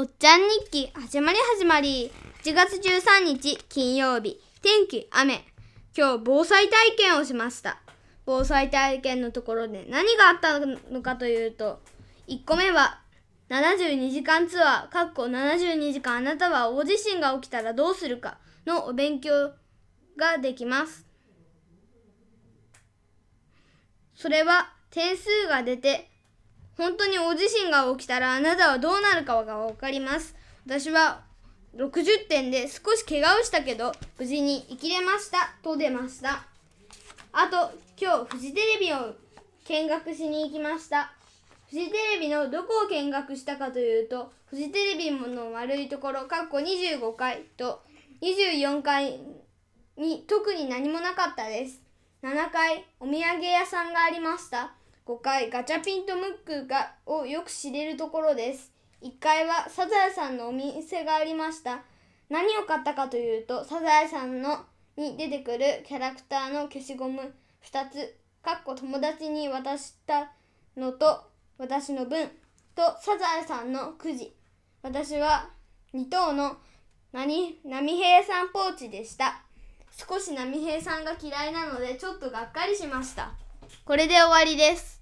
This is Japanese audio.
おっちゃん日記始まり始まり。8月13日金曜日。天気雨。今日防災体験をしました。防災体験のところで何があったのかというと1個目は72時間ツアー。かっこ72時間あなたは大地震が起きたらどうするかのお勉強ができます。それは点数が出て本当に大地震が起きたらあなたはどうなるかがわかります。私は60点で少し怪我をしたけど無事に生きれましたと出ました。あと今日フジテレビを見学しに行きました。フジテレビのどこを見学したかというとフジテレビの悪いところかっこ25階と24階に特に何もなかったです。7階お土産屋さんがありました。5階ガチャピンとムックがをよく知れるところです。1階はサザエさんのお店がありました。何を買ったかというと、サザエさんのに出てくるキャラクターの消しゴム2つ、かっこ友達に渡したのと私の分とサザエさんのくじ。私は2等の何波平さんポーチでした。少し波平さんが嫌いなのでちょっとがっかりしました。これで終わりです。